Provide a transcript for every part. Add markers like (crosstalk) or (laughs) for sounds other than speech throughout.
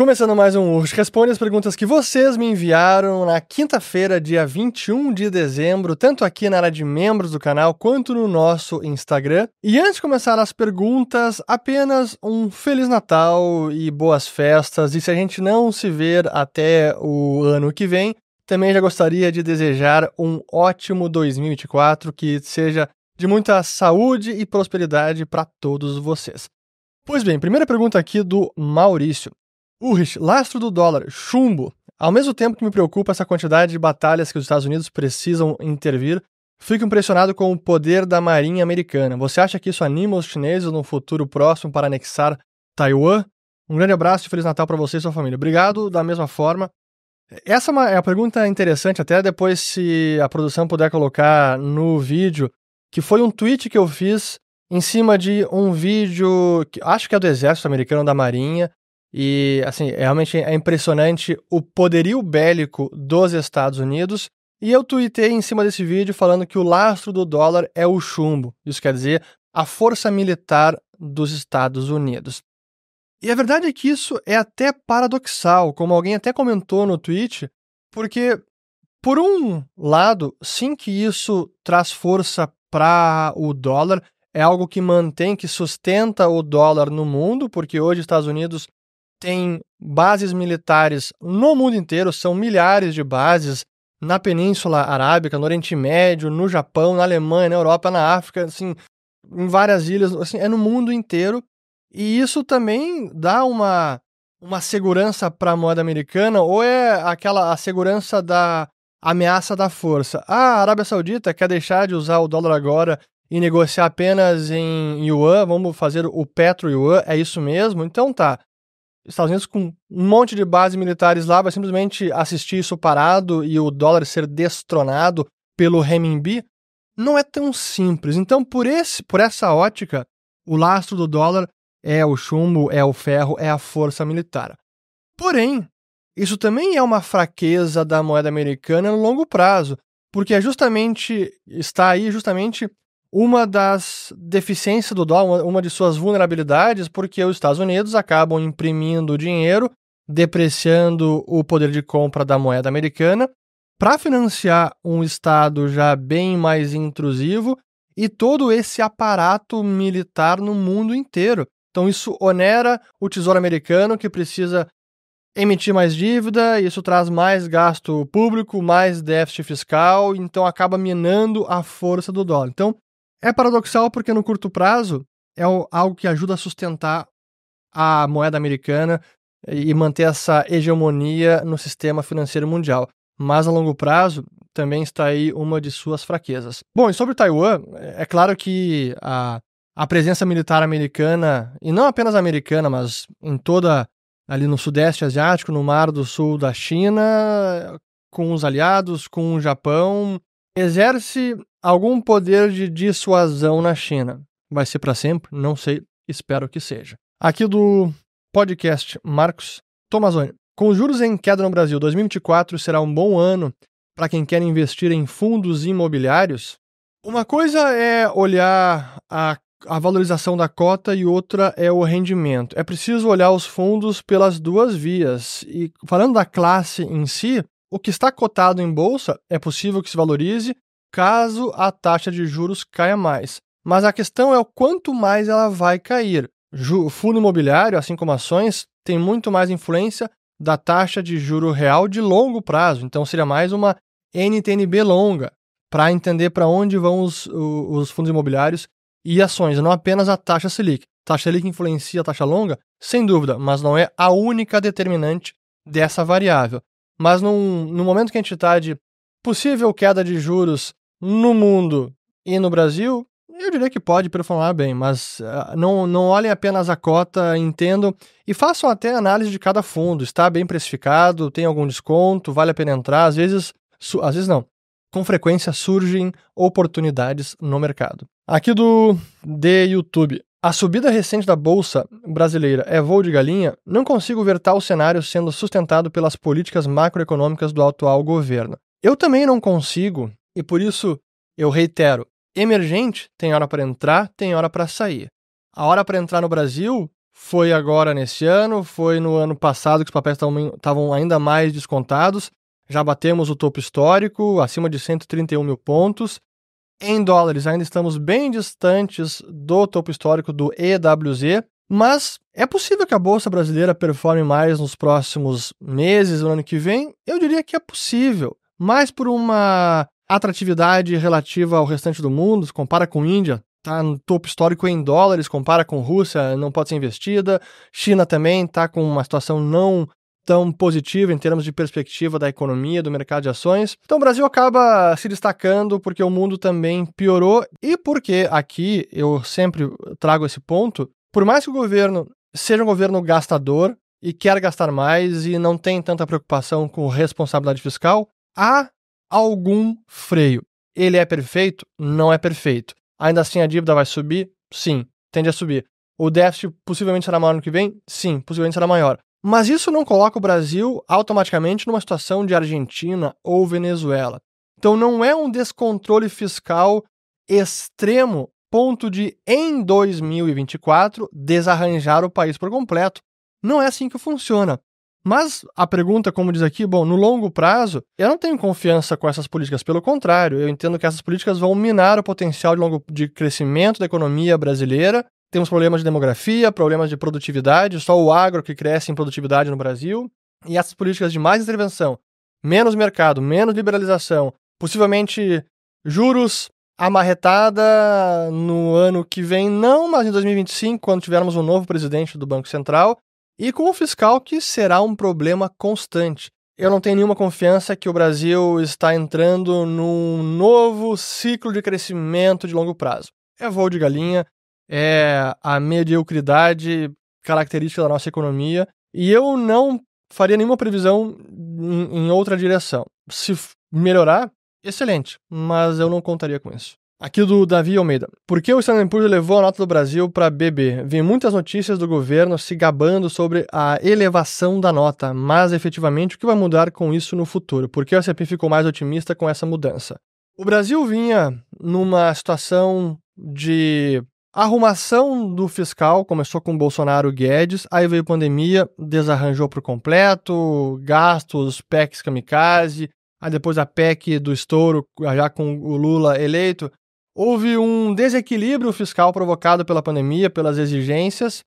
Começando mais um Urge Responde as perguntas que vocês me enviaram na quinta-feira, dia 21 de dezembro, tanto aqui na área de membros do canal quanto no nosso Instagram. E antes de começar as perguntas, apenas um Feliz Natal e boas festas. E se a gente não se ver até o ano que vem, também já gostaria de desejar um ótimo 2024, que seja de muita saúde e prosperidade para todos vocês. Pois bem, primeira pergunta aqui do Maurício. Urrich, lastro do dólar, chumbo. Ao mesmo tempo que me preocupa essa quantidade de batalhas que os Estados Unidos precisam intervir, fico impressionado com o poder da Marinha Americana. Você acha que isso anima os chineses no futuro próximo para anexar Taiwan? Um grande abraço e Feliz Natal para você e sua família. Obrigado da mesma forma. Essa é é uma pergunta interessante, até depois, se a produção puder colocar no vídeo, que foi um tweet que eu fiz em cima de um vídeo, que acho que é do Exército Americano da Marinha, e, assim, é realmente é impressionante o poderio bélico dos Estados Unidos. E eu tuitei em cima desse vídeo falando que o lastro do dólar é o chumbo. Isso quer dizer a força militar dos Estados Unidos. E a verdade é que isso é até paradoxal, como alguém até comentou no tweet, porque, por um lado, sim que isso traz força para o dólar, é algo que mantém, que sustenta o dólar no mundo, porque hoje os Estados Unidos tem bases militares no mundo inteiro, são milhares de bases na Península Arábica, no Oriente Médio, no Japão, na Alemanha, na Europa, na África, assim, em várias ilhas, assim, é no mundo inteiro. E isso também dá uma, uma segurança para a moeda americana, ou é aquela a segurança da ameaça da força. A Arábia Saudita quer deixar de usar o dólar agora e negociar apenas em yuan, vamos fazer o petro yuan, é isso mesmo? Então tá. Estados Unidos com um monte de bases militares lá vai simplesmente assistir isso parado e o dólar ser destronado pelo renminbi, não é tão simples. Então, por esse, por essa ótica, o lastro do dólar é o chumbo, é o ferro, é a força militar. Porém, isso também é uma fraqueza da moeda americana no longo prazo, porque é justamente está aí justamente uma das deficiências do dólar, uma de suas vulnerabilidades, porque os Estados Unidos acabam imprimindo dinheiro, depreciando o poder de compra da moeda americana, para financiar um Estado já bem mais intrusivo e todo esse aparato militar no mundo inteiro. Então, isso onera o Tesouro Americano, que precisa emitir mais dívida, isso traz mais gasto público, mais déficit fiscal, então acaba minando a força do dólar. Então, é paradoxal porque no curto prazo é algo que ajuda a sustentar a moeda americana e manter essa hegemonia no sistema financeiro mundial. Mas a longo prazo também está aí uma de suas fraquezas. Bom, e sobre Taiwan, é claro que a, a presença militar americana, e não apenas americana, mas em toda ali no Sudeste Asiático, no Mar do Sul da China, com os aliados, com o Japão, exerce algum poder de dissuasão na China. Vai ser para sempre? Não sei, espero que seja. Aqui do podcast Marcos Tomazoni. Com juros em queda no Brasil, 2024 será um bom ano para quem quer investir em fundos imobiliários? Uma coisa é olhar a, a valorização da cota e outra é o rendimento. É preciso olhar os fundos pelas duas vias. E falando da classe em si, o que está cotado em bolsa é possível que se valorize caso a taxa de juros caia mais. Mas a questão é o quanto mais ela vai cair. O fundo imobiliário, assim como ações, tem muito mais influência da taxa de juro real de longo prazo. Então seria mais uma NTNB longa para entender para onde vão os, os fundos imobiliários e ações, não apenas a taxa Selic. Taxa Selic influencia a taxa longa? Sem dúvida, mas não é a única determinante dessa variável. Mas num, no momento que a gente está de possível queda de juros no mundo e no Brasil, eu diria que pode performar bem, mas uh, não, não olhem apenas a cota, entendam e façam até análise de cada fundo. Está bem precificado, tem algum desconto, vale a pena entrar. Às vezes, às vezes não. Com frequência surgem oportunidades no mercado. Aqui do de YouTube. A subida recente da bolsa brasileira é voo de galinha? Não consigo ver tal cenário sendo sustentado pelas políticas macroeconômicas do atual governo. Eu também não consigo, e por isso eu reitero: emergente tem hora para entrar, tem hora para sair. A hora para entrar no Brasil foi agora nesse ano, foi no ano passado que os papéis estavam ainda mais descontados. Já batemos o topo histórico, acima de 131 mil pontos. Em dólares, ainda estamos bem distantes do topo histórico do EWZ, mas é possível que a Bolsa Brasileira performe mais nos próximos meses, no ano que vem? Eu diria que é possível, mais por uma atratividade relativa ao restante do mundo, se compara com Índia, está no topo histórico em dólares, compara com Rússia, não pode ser investida. China também está com uma situação não tão positiva em termos de perspectiva da economia, do mercado de ações. Então o Brasil acaba se destacando porque o mundo também piorou e porque aqui eu sempre trago esse ponto, por mais que o governo seja um governo gastador e quer gastar mais e não tem tanta preocupação com responsabilidade fiscal, há algum freio. Ele é perfeito? Não é perfeito. Ainda assim a dívida vai subir? Sim, tende a subir. O déficit possivelmente será maior no que vem? Sim, possivelmente será maior. Mas isso não coloca o Brasil automaticamente numa situação de Argentina ou Venezuela. Então não é um descontrole fiscal extremo, ponto de, em 2024, desarranjar o país por completo. Não é assim que funciona. Mas a pergunta, como diz aqui, bom, no longo prazo, eu não tenho confiança com essas políticas. Pelo contrário, eu entendo que essas políticas vão minar o potencial de, longo, de crescimento da economia brasileira. Temos problemas de demografia, problemas de produtividade, só o agro que cresce em produtividade no Brasil. E essas políticas de mais intervenção, menos mercado, menos liberalização, possivelmente juros amarretada no ano que vem, não, mas em 2025, quando tivermos um novo presidente do Banco Central, e com o fiscal que será um problema constante. Eu não tenho nenhuma confiança que o Brasil está entrando num novo ciclo de crescimento de longo prazo. É voo de galinha, é a mediocridade característica da nossa economia, e eu não faria nenhuma previsão em, em outra direção. Se melhorar, excelente, mas eu não contaria com isso. Aqui do Davi Almeida. Por que o Standard Poor's levou a nota do Brasil para BB? Vi muitas notícias do governo se gabando sobre a elevação da nota, mas efetivamente o que vai mudar com isso no futuro? Por que o S&P ficou mais otimista com essa mudança? O Brasil vinha numa situação de arrumação do fiscal, começou com Bolsonaro Guedes, aí veio pandemia, desarranjou por completo, gastos, PECs kamikaze, aí depois a PEC do estouro, já com o Lula eleito, Houve um desequilíbrio fiscal provocado pela pandemia, pelas exigências,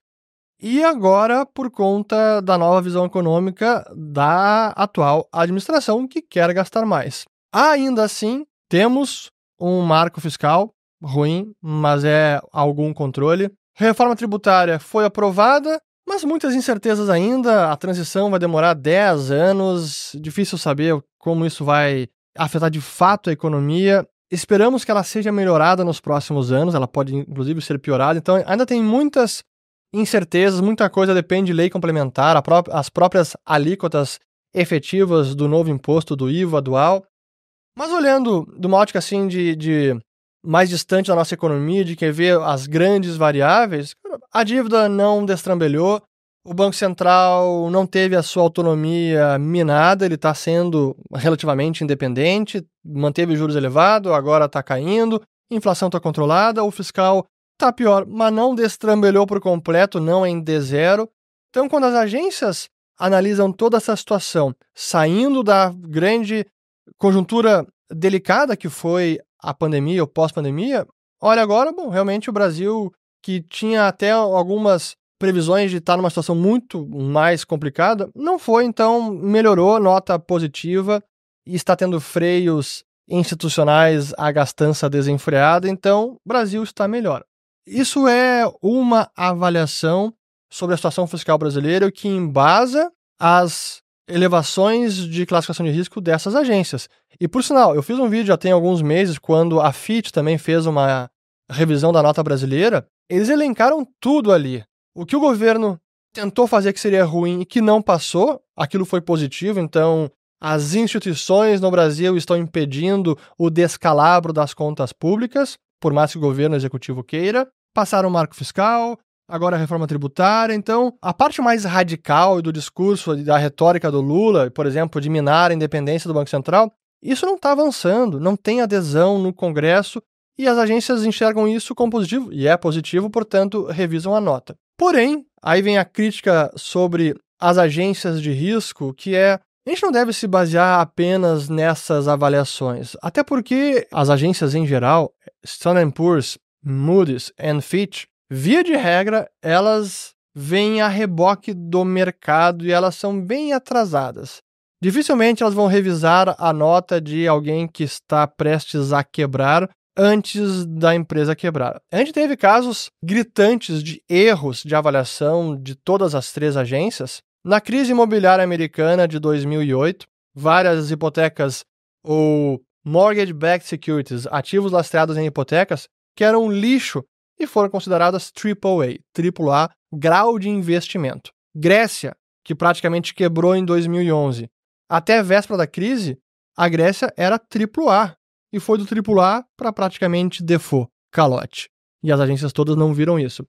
e agora por conta da nova visão econômica da atual administração que quer gastar mais. Ainda assim, temos um marco fiscal ruim, mas é algum controle. Reforma tributária foi aprovada, mas muitas incertezas ainda. A transição vai demorar 10 anos, difícil saber como isso vai afetar de fato a economia. Esperamos que ela seja melhorada nos próximos anos, ela pode inclusive ser piorada, então ainda tem muitas incertezas, muita coisa depende de lei complementar, pró as próprias alíquotas efetivas do novo imposto do IVA dual. Mas olhando de uma ótica assim de, de mais distante da nossa economia, de quem vê as grandes variáveis, a dívida não destrambelhou, o Banco Central não teve a sua autonomia minada, ele está sendo relativamente independente, manteve juros elevados, agora está caindo, inflação está controlada, o fiscal está pior, mas não destrambelhou por completo, não em D0. Então, quando as agências analisam toda essa situação, saindo da grande conjuntura delicada que foi a pandemia ou pós-pandemia, olha agora, bom, realmente o Brasil, que tinha até algumas previsões de estar numa situação muito mais complicada, não foi, então melhorou, nota positiva, e está tendo freios institucionais à gastança desenfreada, então o Brasil está melhor. Isso é uma avaliação sobre a situação fiscal brasileira que embasa as elevações de classificação de risco dessas agências. E por sinal, eu fiz um vídeo já tem alguns meses quando a FIT também fez uma revisão da nota brasileira, eles elencaram tudo ali. O que o governo tentou fazer que seria ruim e que não passou, aquilo foi positivo, então as instituições no Brasil estão impedindo o descalabro das contas públicas, por mais que o governo executivo queira. Passaram o marco fiscal, agora a reforma tributária. Então, a parte mais radical do discurso, da retórica do Lula, por exemplo, de minar a independência do Banco Central, isso não está avançando, não tem adesão no Congresso e as agências enxergam isso como positivo, e é positivo, portanto, revisam a nota. Porém, aí vem a crítica sobre as agências de risco, que é a gente não deve se basear apenas nessas avaliações, até porque as agências em geral, Standard Poor's, Moody's e Fitch, via de regra, elas vêm a reboque do mercado e elas são bem atrasadas. Dificilmente elas vão revisar a nota de alguém que está prestes a quebrar antes da empresa quebrar. A gente teve casos gritantes de erros de avaliação de todas as três agências. Na crise imobiliária americana de 2008, várias hipotecas ou mortgage-backed securities, ativos lastreados em hipotecas, que eram lixo e foram consideradas AAA, AAA, grau de investimento. Grécia, que praticamente quebrou em 2011, até a véspera da crise, a Grécia era AAA e foi do AAA para praticamente default, calote. E as agências todas não viram isso.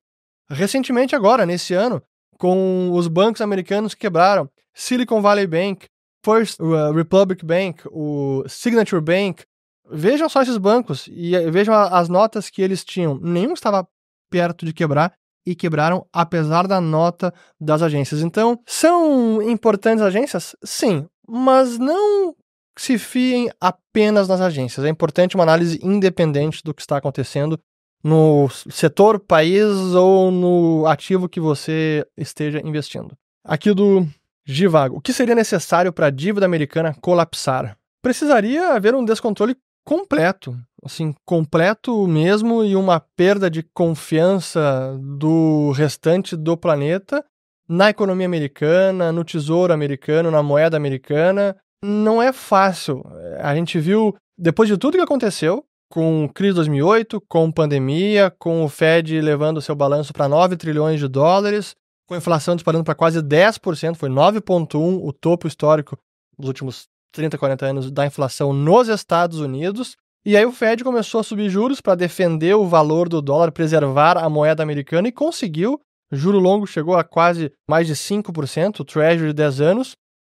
Recentemente, agora, nesse ano, com os bancos americanos que quebraram, Silicon Valley Bank, First uh, Republic Bank, o Signature Bank, vejam só esses bancos e eh, vejam as notas que eles tinham. Nenhum estava perto de quebrar e quebraram apesar da nota das agências. Então, são importantes agências? Sim mas não se fiem apenas nas agências. É importante uma análise independente do que está acontecendo no setor, país ou no ativo que você esteja investindo. Aqui do Givago. O que seria necessário para a dívida americana colapsar? Precisaria haver um descontrole completo, assim, completo mesmo e uma perda de confiança do restante do planeta na economia americana, no tesouro americano, na moeda americana. Não é fácil. A gente viu, depois de tudo que aconteceu, com crise 2008, com pandemia, com o Fed levando seu balanço para 9 trilhões de dólares, com a inflação disparando para quase 10%, foi 9,1% o topo histórico dos últimos 30, 40 anos da inflação nos Estados Unidos. E aí o Fed começou a subir juros para defender o valor do dólar, preservar a moeda americana e conseguiu Juro longo chegou a quase mais de 5%, o Treasury de 10 anos.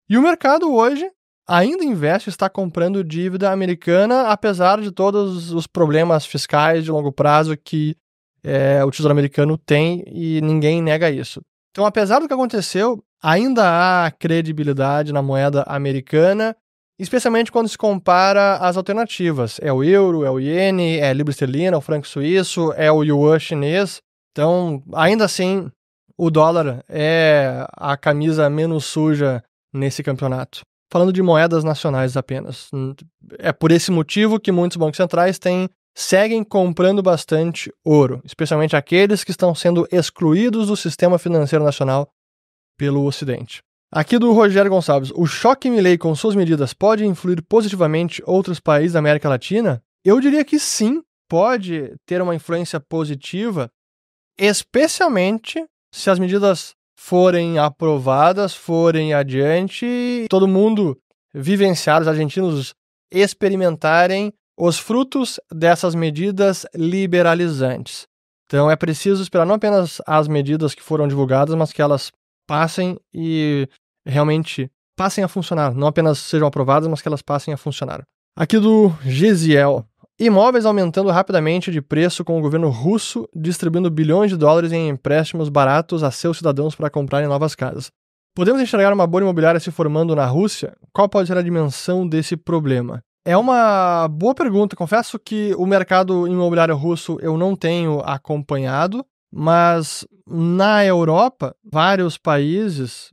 E o mercado hoje ainda investe, está comprando dívida americana, apesar de todos os problemas fiscais de longo prazo que é, o Tesouro Americano tem e ninguém nega isso. Então, apesar do que aconteceu, ainda há credibilidade na moeda americana, especialmente quando se compara as alternativas. É o euro, é o iene, é a libra esterlina, é o franco suíço, é o yuan chinês. Então, ainda assim, o dólar é a camisa menos suja nesse campeonato. Falando de moedas nacionais apenas. É por esse motivo que muitos bancos centrais têm, seguem comprando bastante ouro, especialmente aqueles que estão sendo excluídos do sistema financeiro nacional pelo Ocidente. Aqui do Rogério Gonçalves, o choque Milley com suas medidas pode influir positivamente outros países da América Latina? Eu diria que sim, pode ter uma influência positiva, especialmente se as medidas forem aprovadas, forem adiante, todo mundo vivenciar, os argentinos experimentarem os frutos dessas medidas liberalizantes. Então é preciso esperar não apenas as medidas que foram divulgadas, mas que elas passem e realmente passem a funcionar. Não apenas sejam aprovadas, mas que elas passem a funcionar. Aqui do Gesiel. Imóveis aumentando rapidamente de preço com o governo russo distribuindo bilhões de dólares em empréstimos baratos a seus cidadãos para comprarem novas casas. Podemos enxergar uma bolha imobiliária se formando na Rússia? Qual pode ser a dimensão desse problema? É uma boa pergunta. Confesso que o mercado imobiliário russo eu não tenho acompanhado, mas na Europa, vários países,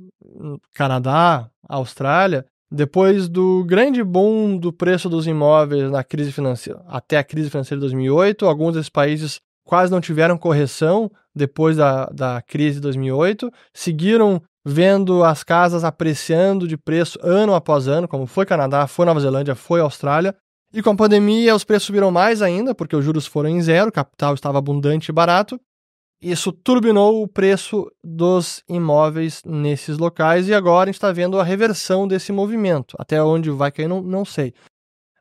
Canadá, Austrália, depois do grande boom do preço dos imóveis na crise financeira, até a crise financeira de 2008, alguns desses países quase não tiveram correção depois da, da crise de 2008, seguiram vendo as casas apreciando de preço ano após ano, como foi Canadá, foi Nova Zelândia, foi Austrália. E com a pandemia, os preços subiram mais ainda, porque os juros foram em zero, o capital estava abundante e barato, isso turbinou o preço dos imóveis nesses locais e agora a gente está vendo a reversão desse movimento. Até onde vai cair, não, não sei.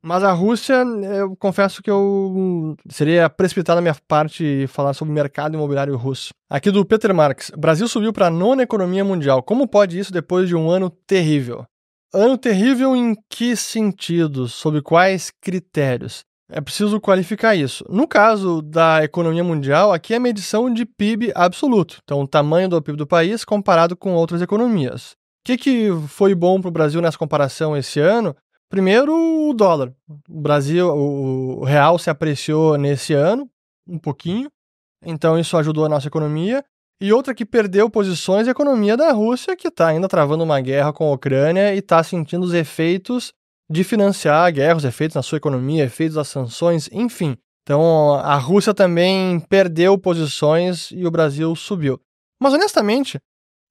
Mas a Rússia, eu confesso que eu seria precipitado da minha parte falar sobre o mercado imobiliário russo. Aqui do Peter Marx. Brasil subiu para a nona economia mundial. Como pode isso depois de um ano terrível? Ano terrível em que sentido? Sob quais critérios? É preciso qualificar isso. No caso da economia mundial, aqui é a medição de PIB absoluto, então o tamanho do PIB do país comparado com outras economias. O que, que foi bom para o Brasil nessa comparação esse ano? Primeiro, o dólar. O Brasil, o real se apreciou nesse ano, um pouquinho, então isso ajudou a nossa economia. E outra que perdeu posições é a economia da Rússia, que está ainda travando uma guerra com a Ucrânia e está sentindo os efeitos de financiar a guerra, os efeitos na sua economia, efeitos das sanções, enfim. Então a Rússia também perdeu posições e o Brasil subiu. Mas honestamente,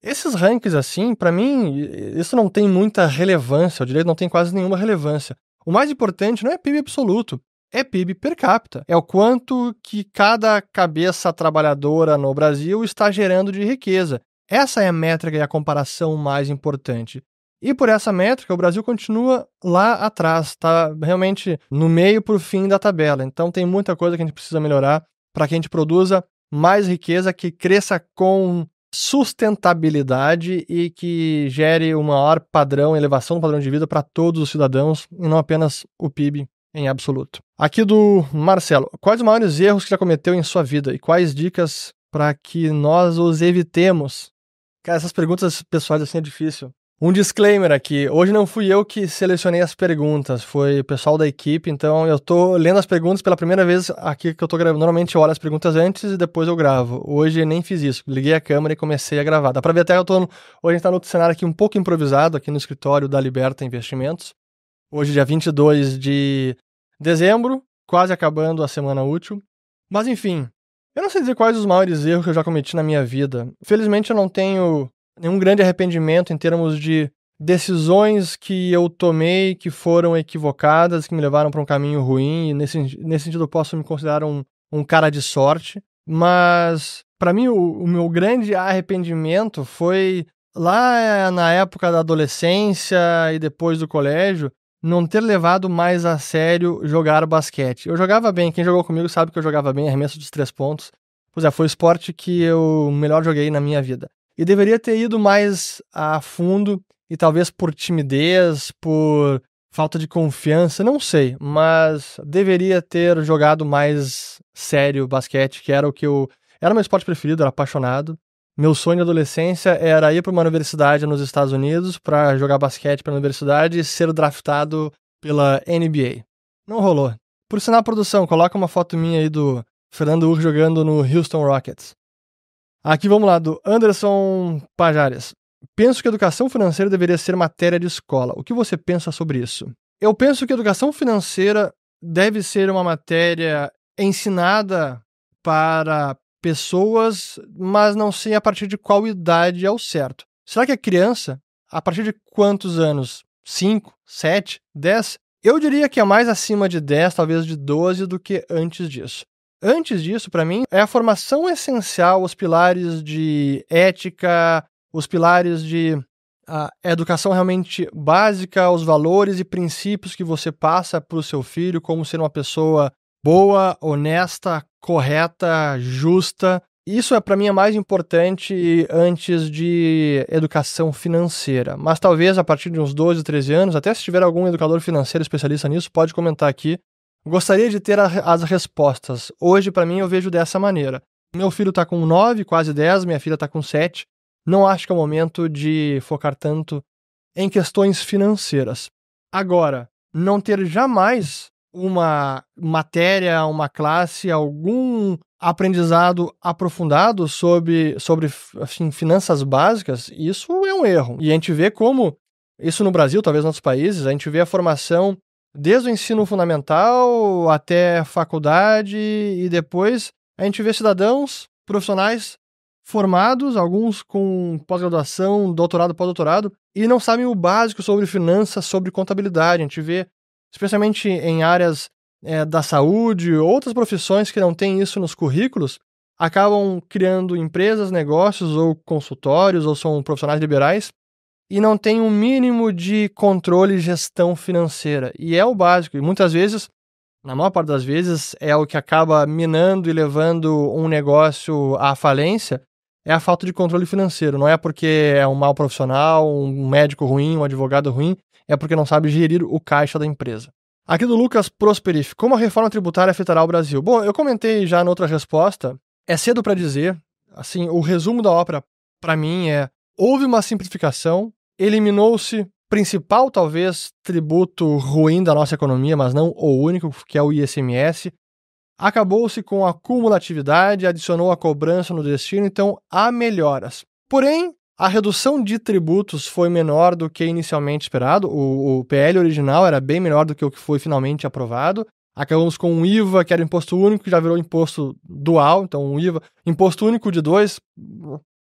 esses rankings assim, para mim, isso não tem muita relevância, o direito não tem quase nenhuma relevância. O mais importante não é PIB absoluto, é PIB per capita. É o quanto que cada cabeça trabalhadora no Brasil está gerando de riqueza. Essa é a métrica e a comparação mais importante. E por essa métrica, o Brasil continua lá atrás, está realmente no meio para o fim da tabela. Então tem muita coisa que a gente precisa melhorar para que a gente produza mais riqueza, que cresça com sustentabilidade e que gere um maior padrão, elevação do padrão de vida para todos os cidadãos e não apenas o PIB em absoluto. Aqui do Marcelo, quais os maiores erros que já cometeu em sua vida e quais dicas para que nós os evitemos? Cara, essas perguntas pessoais assim é difícil. Um disclaimer aqui, hoje não fui eu que selecionei as perguntas, foi o pessoal da equipe, então eu tô lendo as perguntas pela primeira vez aqui que eu tô gravando. Normalmente eu olho as perguntas antes e depois eu gravo. Hoje nem fiz isso, liguei a câmera e comecei a gravar. Dá pra ver até que eu tô, hoje a gente tá no cenário aqui um pouco improvisado, aqui no escritório da Liberta Investimentos. Hoje dia 22 de dezembro, quase acabando a semana útil. Mas enfim, eu não sei dizer quais os maiores erros que eu já cometi na minha vida. Felizmente eu não tenho nenhum grande arrependimento em termos de decisões que eu tomei que foram equivocadas, que me levaram para um caminho ruim, e nesse, nesse sentido eu posso me considerar um, um cara de sorte. Mas, para mim, o, o meu grande arrependimento foi lá na época da adolescência e depois do colégio, não ter levado mais a sério jogar basquete. Eu jogava bem, quem jogou comigo sabe que eu jogava bem, arremesso dos três pontos. Pois é, foi o esporte que eu melhor joguei na minha vida e deveria ter ido mais a fundo e talvez por timidez, por falta de confiança, não sei, mas deveria ter jogado mais sério basquete, que era o que eu era meu esporte preferido, era apaixonado. Meu sonho de adolescência era ir para uma universidade nos Estados Unidos para jogar basquete para a universidade e ser draftado pela NBA. Não rolou. Por sinal, produção, coloca uma foto minha aí do Fernando Ur jogando no Houston Rockets. Aqui vamos lá, do Anderson Pajares. Penso que educação financeira deveria ser matéria de escola. O que você pensa sobre isso? Eu penso que educação financeira deve ser uma matéria ensinada para pessoas, mas não sei a partir de qual idade é o certo. Será que a criança, a partir de quantos anos? 5, 7, 10? Eu diria que é mais acima de 10, talvez de 12 do que antes disso. Antes disso, para mim, é a formação essencial, os pilares de ética, os pilares de a educação realmente básica, os valores e princípios que você passa para o seu filho, como ser uma pessoa boa, honesta, correta, justa. Isso é para mim é mais importante antes de educação financeira. Mas talvez a partir de uns 12, 13 anos, até se tiver algum educador financeiro especialista nisso, pode comentar aqui Gostaria de ter a, as respostas. Hoje, para mim, eu vejo dessa maneira. Meu filho está com 9, quase 10, minha filha está com 7. Não acho que é o momento de focar tanto em questões financeiras. Agora, não ter jamais uma matéria, uma classe, algum aprendizado aprofundado sobre, sobre assim, finanças básicas, isso é um erro. E a gente vê como, isso no Brasil, talvez em outros países, a gente vê a formação desde o ensino fundamental até faculdade e depois a gente vê cidadãos profissionais formados, alguns com pós-graduação, doutorado, pós-doutorado, e não sabem o básico sobre finanças, sobre contabilidade. A gente vê, especialmente em áreas é, da saúde, outras profissões que não têm isso nos currículos, acabam criando empresas, negócios ou consultórios, ou são profissionais liberais e não tem um mínimo de controle e gestão financeira. E é o básico. E muitas vezes, na maior parte das vezes, é o que acaba minando e levando um negócio à falência, é a falta de controle financeiro. Não é porque é um mau profissional, um médico ruim, um advogado ruim, é porque não sabe gerir o caixa da empresa. Aqui do Lucas Prosperif. Como a reforma tributária afetará o Brasil? Bom, eu comentei já na outra resposta. É cedo para dizer. Assim, o resumo da ópera, para mim, é: houve uma simplificação, eliminou-se principal, talvez, tributo ruim da nossa economia, mas não o único, que é o ICMS. Acabou-se com a cumulatividade, adicionou a cobrança no destino, então há melhoras. Porém, a redução de tributos foi menor do que inicialmente esperado. O, o, PL original era bem menor do que o que foi finalmente aprovado. Acabamos com um IVA, que era imposto único, que já virou imposto dual, então um IVA, imposto único de dois.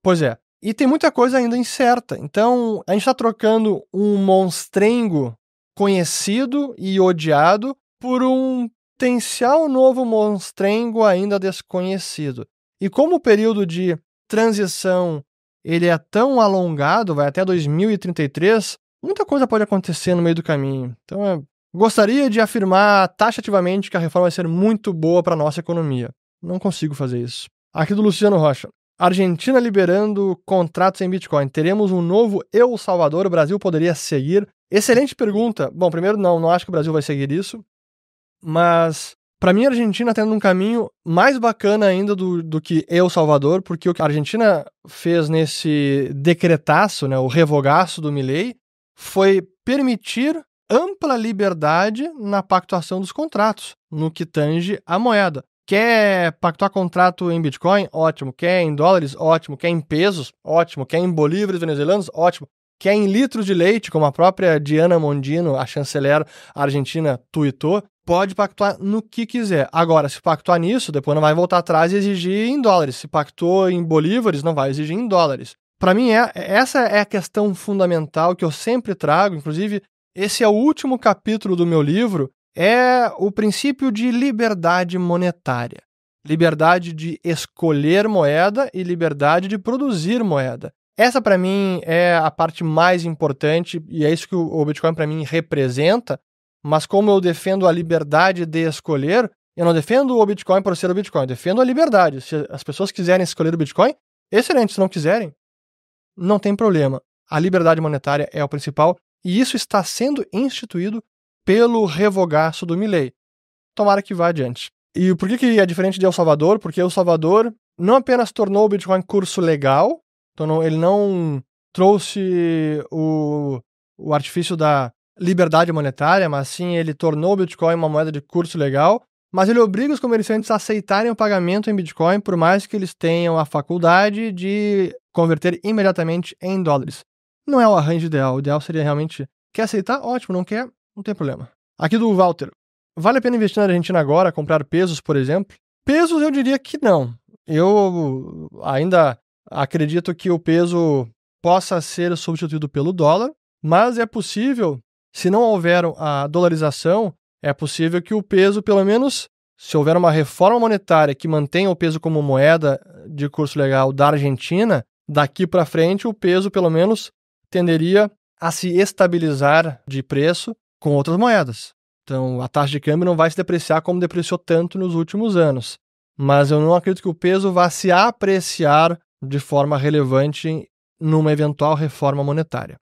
Pois é. E tem muita coisa ainda incerta. Então, a gente está trocando um monstrengo conhecido e odiado por um potencial novo monstrengo ainda desconhecido. E como o período de transição ele é tão alongado, vai até 2033, muita coisa pode acontecer no meio do caminho. Então, eu gostaria de afirmar taxativamente que a reforma vai ser muito boa para a nossa economia. Não consigo fazer isso. Aqui do Luciano Rocha. Argentina liberando contratos em Bitcoin. Teremos um novo El Salvador? O Brasil poderia seguir? Excelente pergunta. Bom, primeiro, não, não acho que o Brasil vai seguir isso. Mas para mim, a Argentina tendo um caminho mais bacana ainda do, do que El Salvador, porque o que a Argentina fez nesse decretaço, né, o revogaço do Milei, foi permitir ampla liberdade na pactuação dos contratos, no que tange a moeda. Quer pactuar contrato em Bitcoin? Ótimo. Quer em dólares? Ótimo. Quer em pesos? Ótimo. Quer em bolívares venezuelanos? Ótimo. Quer em litros de leite, como a própria Diana Mondino, a chanceler argentina, tuitou? pode pactuar no que quiser. Agora, se pactuar nisso, depois não vai voltar atrás e exigir em dólares. Se pactou em bolívares, não vai exigir em dólares. Para mim, é, essa é a questão fundamental que eu sempre trago. Inclusive, esse é o último capítulo do meu livro. É o princípio de liberdade monetária. Liberdade de escolher moeda e liberdade de produzir moeda. Essa, para mim, é a parte mais importante e é isso que o Bitcoin, para mim, representa mas como eu defendo a liberdade de escolher, eu não defendo o Bitcoin por ser o Bitcoin, eu defendo a liberdade. Se as pessoas quiserem escolher o Bitcoin, excelente. Se não quiserem, não tem problema. A liberdade monetária é o principal e isso está sendo instituído pelo revogaço do Milley. Tomara que vá adiante. E por que, que é diferente de El Salvador? Porque El Salvador não apenas tornou o Bitcoin curso legal, então ele não trouxe o, o artifício da liberdade monetária, mas sim ele tornou o Bitcoin uma moeda de curso legal, mas ele obriga os comerciantes a aceitarem o pagamento em Bitcoin, por mais que eles tenham a faculdade de converter imediatamente em dólares. Não é o arranjo ideal. O ideal seria realmente quer aceitar? Ótimo, não quer? Não tem problema. Aqui do Walter. Vale a pena investir na Argentina agora, comprar pesos, por exemplo? Pesos eu diria que não. Eu ainda acredito que o peso possa ser substituído pelo dólar, mas é possível se não houver a dolarização, é possível que o peso, pelo menos, se houver uma reforma monetária que mantenha o peso como moeda de curso legal da Argentina, daqui para frente o peso, pelo menos, tenderia a se estabilizar de preço com outras moedas. Então, a taxa de câmbio não vai se depreciar como depreciou tanto nos últimos anos. Mas eu não acredito que o peso vá se apreciar de forma relevante numa eventual reforma monetária.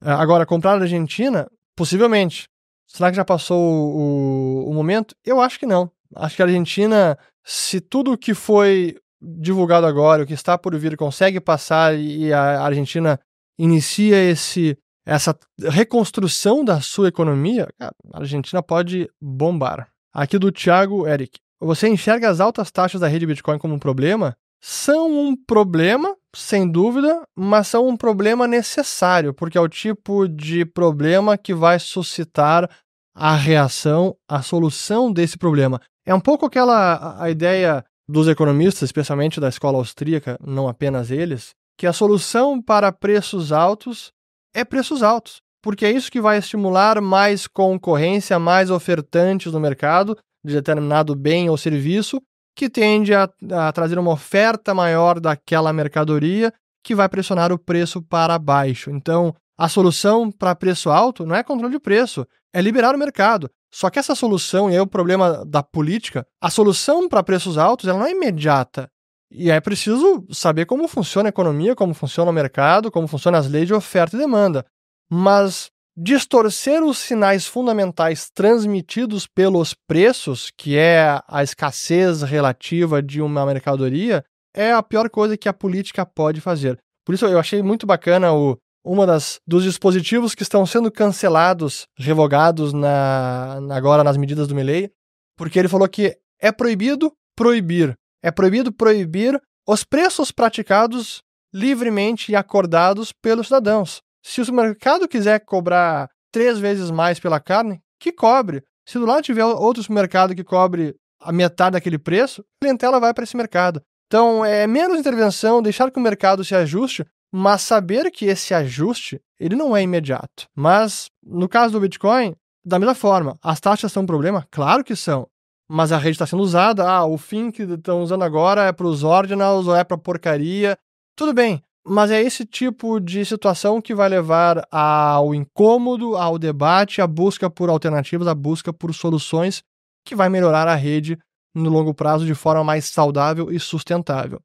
Agora, comprar na Argentina Possivelmente. Será que já passou o, o, momento? Eu acho que não. Acho que a Argentina, se tudo o que foi divulgado agora, o que está por vir, consegue passar e a Argentina inicia esse essa reconstrução da sua economia, a Argentina pode bombar. Aqui do Thiago Eric. Você enxerga as altas taxas da rede Bitcoin como um problema? São um problema, sem dúvida, mas são um problema necessário, porque é o tipo de problema que vai suscitar a reação, a solução desse problema. É um pouco aquela a ideia dos economistas, especialmente da escola austríaca, não apenas eles, que a solução para preços altos é preços altos, porque é isso que vai estimular mais concorrência, mais ofertantes no mercado de determinado bem ou serviço, que tende a, a trazer uma oferta maior daquela mercadoria que vai pressionar o preço para baixo. Então, a solução para preço alto não é controle de preço, é liberar o mercado. Só que essa solução, e aí o problema da política, a solução para preços altos ela não é imediata. E é preciso saber como funciona a economia, como funciona o mercado, como funcionam as leis de oferta e demanda. Mas distorcer os sinais fundamentais transmitidos pelos preços, que é a escassez relativa de uma mercadoria, é a pior coisa que a política pode fazer. Por isso eu achei muito bacana o, uma das dos dispositivos que estão sendo cancelados, revogados na, agora nas medidas do Milley, porque ele falou que é proibido proibir, é proibido proibir os preços praticados livremente e acordados pelos cidadãos. Se o supermercado quiser cobrar três vezes mais pela carne, que cobre. Se do lado tiver outro supermercado que cobre a metade daquele preço, a clientela vai para esse mercado. Então, é menos intervenção, deixar que o mercado se ajuste, mas saber que esse ajuste ele não é imediato. Mas, no caso do Bitcoin, da mesma forma, as taxas são um problema? Claro que são. Mas a rede está sendo usada, ah, o fim que estão usando agora é para os ordinals ou é para porcaria. Tudo bem, mas é esse tipo de situação que vai levar ao incômodo, ao debate, à busca por alternativas, à busca por soluções que vai melhorar a rede no longo prazo de forma mais saudável e sustentável.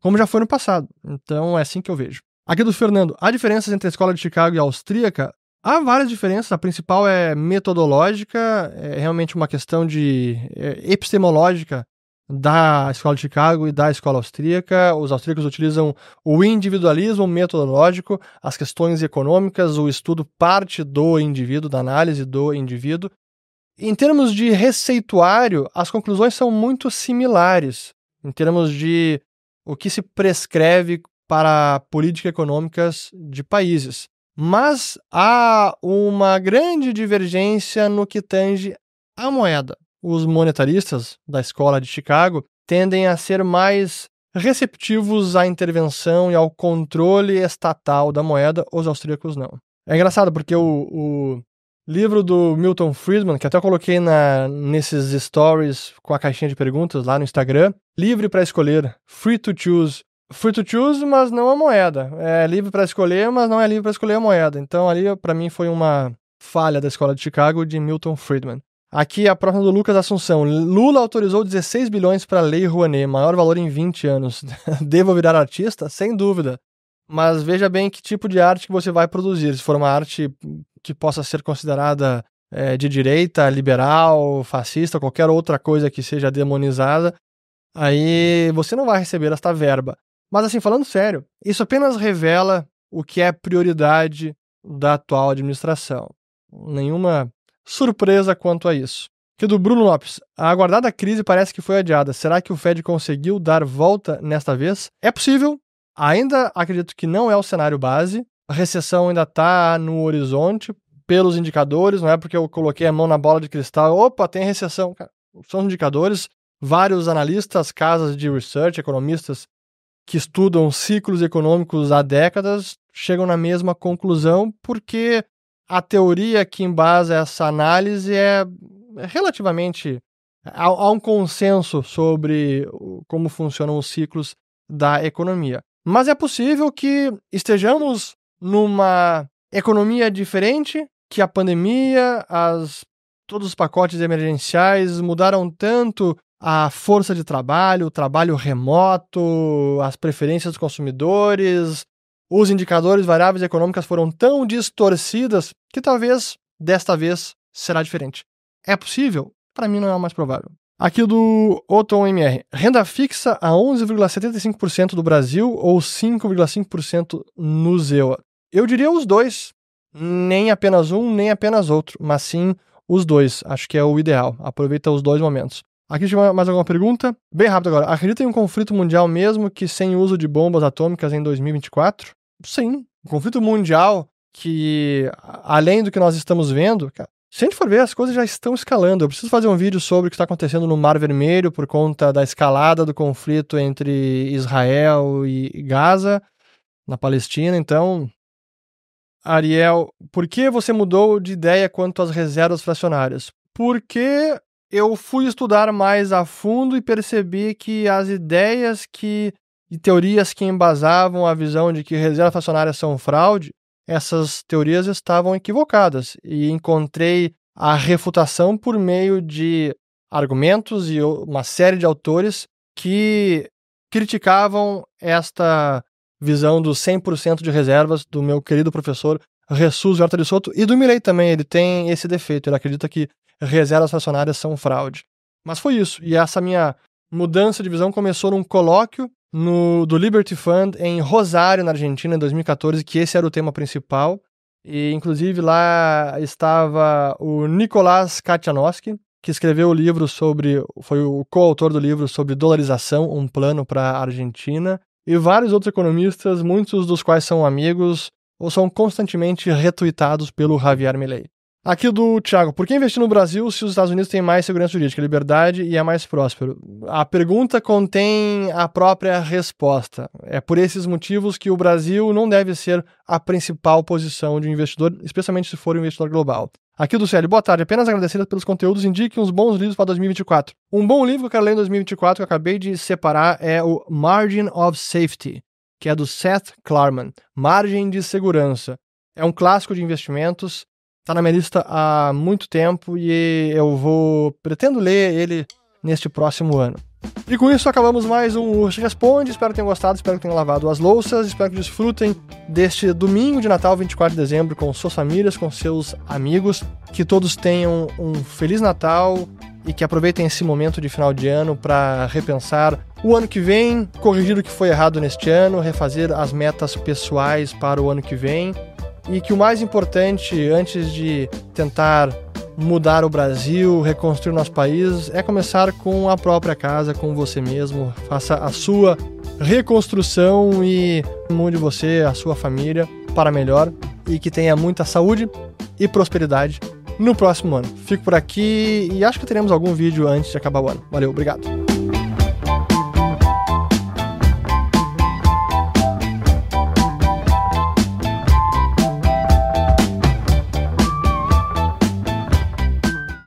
Como já foi no passado. Então é assim que eu vejo. Aqui do Fernando, há diferenças entre a escola de Chicago e a austríaca? Há várias diferenças. A principal é metodológica, é realmente uma questão de é, epistemológica da Escola de Chicago e da Escola Austríaca. Os austríacos utilizam o individualismo metodológico, as questões econômicas, o estudo parte do indivíduo, da análise do indivíduo. Em termos de receituário, as conclusões são muito similares, em termos de o que se prescreve para políticas econômicas de países. Mas há uma grande divergência no que tange à moeda os monetaristas da escola de Chicago tendem a ser mais receptivos à intervenção e ao controle estatal da moeda, os austríacos não. É engraçado porque o, o livro do Milton Friedman, que até coloquei na, nesses stories com a caixinha de perguntas lá no Instagram, livre para escolher, free to choose. Free to choose, mas não a moeda. É livre para escolher, mas não é livre para escolher a moeda. Então ali para mim foi uma falha da escola de Chicago de Milton Friedman. Aqui a próxima do Lucas Assunção. Lula autorizou 16 bilhões para a Lei Rouanet, maior valor em 20 anos. (laughs) Devo virar artista? Sem dúvida. Mas veja bem que tipo de arte que você vai produzir. Se for uma arte que possa ser considerada é, de direita, liberal, fascista, qualquer outra coisa que seja demonizada, aí você não vai receber esta verba. Mas assim, falando sério, isso apenas revela o que é prioridade da atual administração. Nenhuma surpresa quanto a isso. Que do Bruno Lopes. A aguardada crise parece que foi adiada. Será que o Fed conseguiu dar volta nesta vez? É possível. Ainda acredito que não é o cenário base. A recessão ainda está no horizonte pelos indicadores, não é porque eu coloquei a mão na bola de cristal. Opa, tem recessão. São indicadores. Vários analistas, casas de research, economistas que estudam ciclos econômicos há décadas chegam na mesma conclusão porque a teoria que embasa essa análise é relativamente. Há, há um consenso sobre como funcionam os ciclos da economia. Mas é possível que estejamos numa economia diferente, que a pandemia, as, todos os pacotes emergenciais mudaram tanto a força de trabalho, o trabalho remoto, as preferências dos consumidores, os indicadores variáveis econômicas foram tão distorcidas que talvez desta vez será diferente. É possível? Para mim não é o mais provável. Aqui do Oton MR. Renda fixa a 11,75% do Brasil ou 5,5% no ZEUA? Eu diria os dois. Nem apenas um, nem apenas outro, mas sim os dois. Acho que é o ideal. Aproveita os dois momentos. Aqui tinha mais alguma pergunta? Bem rápido agora. Acredita em um conflito mundial mesmo que sem uso de bombas atômicas em 2024? Sim, o conflito mundial que, além do que nós estamos vendo, cara, se a gente for ver, as coisas já estão escalando. Eu preciso fazer um vídeo sobre o que está acontecendo no Mar Vermelho por conta da escalada do conflito entre Israel e Gaza, na Palestina. Então, Ariel, por que você mudou de ideia quanto às reservas fracionárias? Porque eu fui estudar mais a fundo e percebi que as ideias que e teorias que embasavam a visão de que reservas fracionárias são fraude, essas teorias estavam equivocadas e encontrei a refutação por meio de argumentos e uma série de autores que criticavam esta visão dos 100% de reservas do meu querido professor Ressus Horta de Soto, e do Milley também, ele tem esse defeito, ele acredita que reservas fracionárias são fraude. Mas foi isso, e essa minha mudança de visão começou num colóquio no, do Liberty Fund em Rosário, na Argentina, em 2014, que esse era o tema principal. E, inclusive, lá estava o Nicolás Katianowski, que escreveu o livro sobre. foi o coautor do livro sobre dolarização, um plano para a Argentina, e vários outros economistas, muitos dos quais são amigos ou são constantemente retuitados pelo Javier Milei. Aqui do Thiago, por que investir no Brasil se os Estados Unidos têm mais segurança jurídica, liberdade e é mais próspero? A pergunta contém a própria resposta. É por esses motivos que o Brasil não deve ser a principal posição de um investidor, especialmente se for um investidor global. Aqui do CL, boa tarde. Apenas agradecer pelos conteúdos. Indique uns bons livros para 2024. Um bom livro que eu quero ler em 2024, que eu acabei de separar, é o Margin of Safety, que é do Seth Klarman. Margem de Segurança. É um clássico de investimentos Tá na minha lista há muito tempo e eu vou pretendo ler ele neste próximo ano. E com isso acabamos mais um Urso Responde. Espero que tenham gostado, espero que tenham lavado as louças, espero que desfrutem deste domingo de Natal, 24 de dezembro, com suas famílias, com seus amigos. Que todos tenham um Feliz Natal e que aproveitem esse momento de final de ano para repensar o ano que vem, corrigir o que foi errado neste ano, refazer as metas pessoais para o ano que vem e que o mais importante, antes de tentar mudar o Brasil, reconstruir nosso país, é começar com a própria casa, com você mesmo. Faça a sua reconstrução e mude você, a sua família para melhor e que tenha muita saúde e prosperidade no próximo ano. Fico por aqui e acho que teremos algum vídeo antes de acabar o ano. Valeu, obrigado.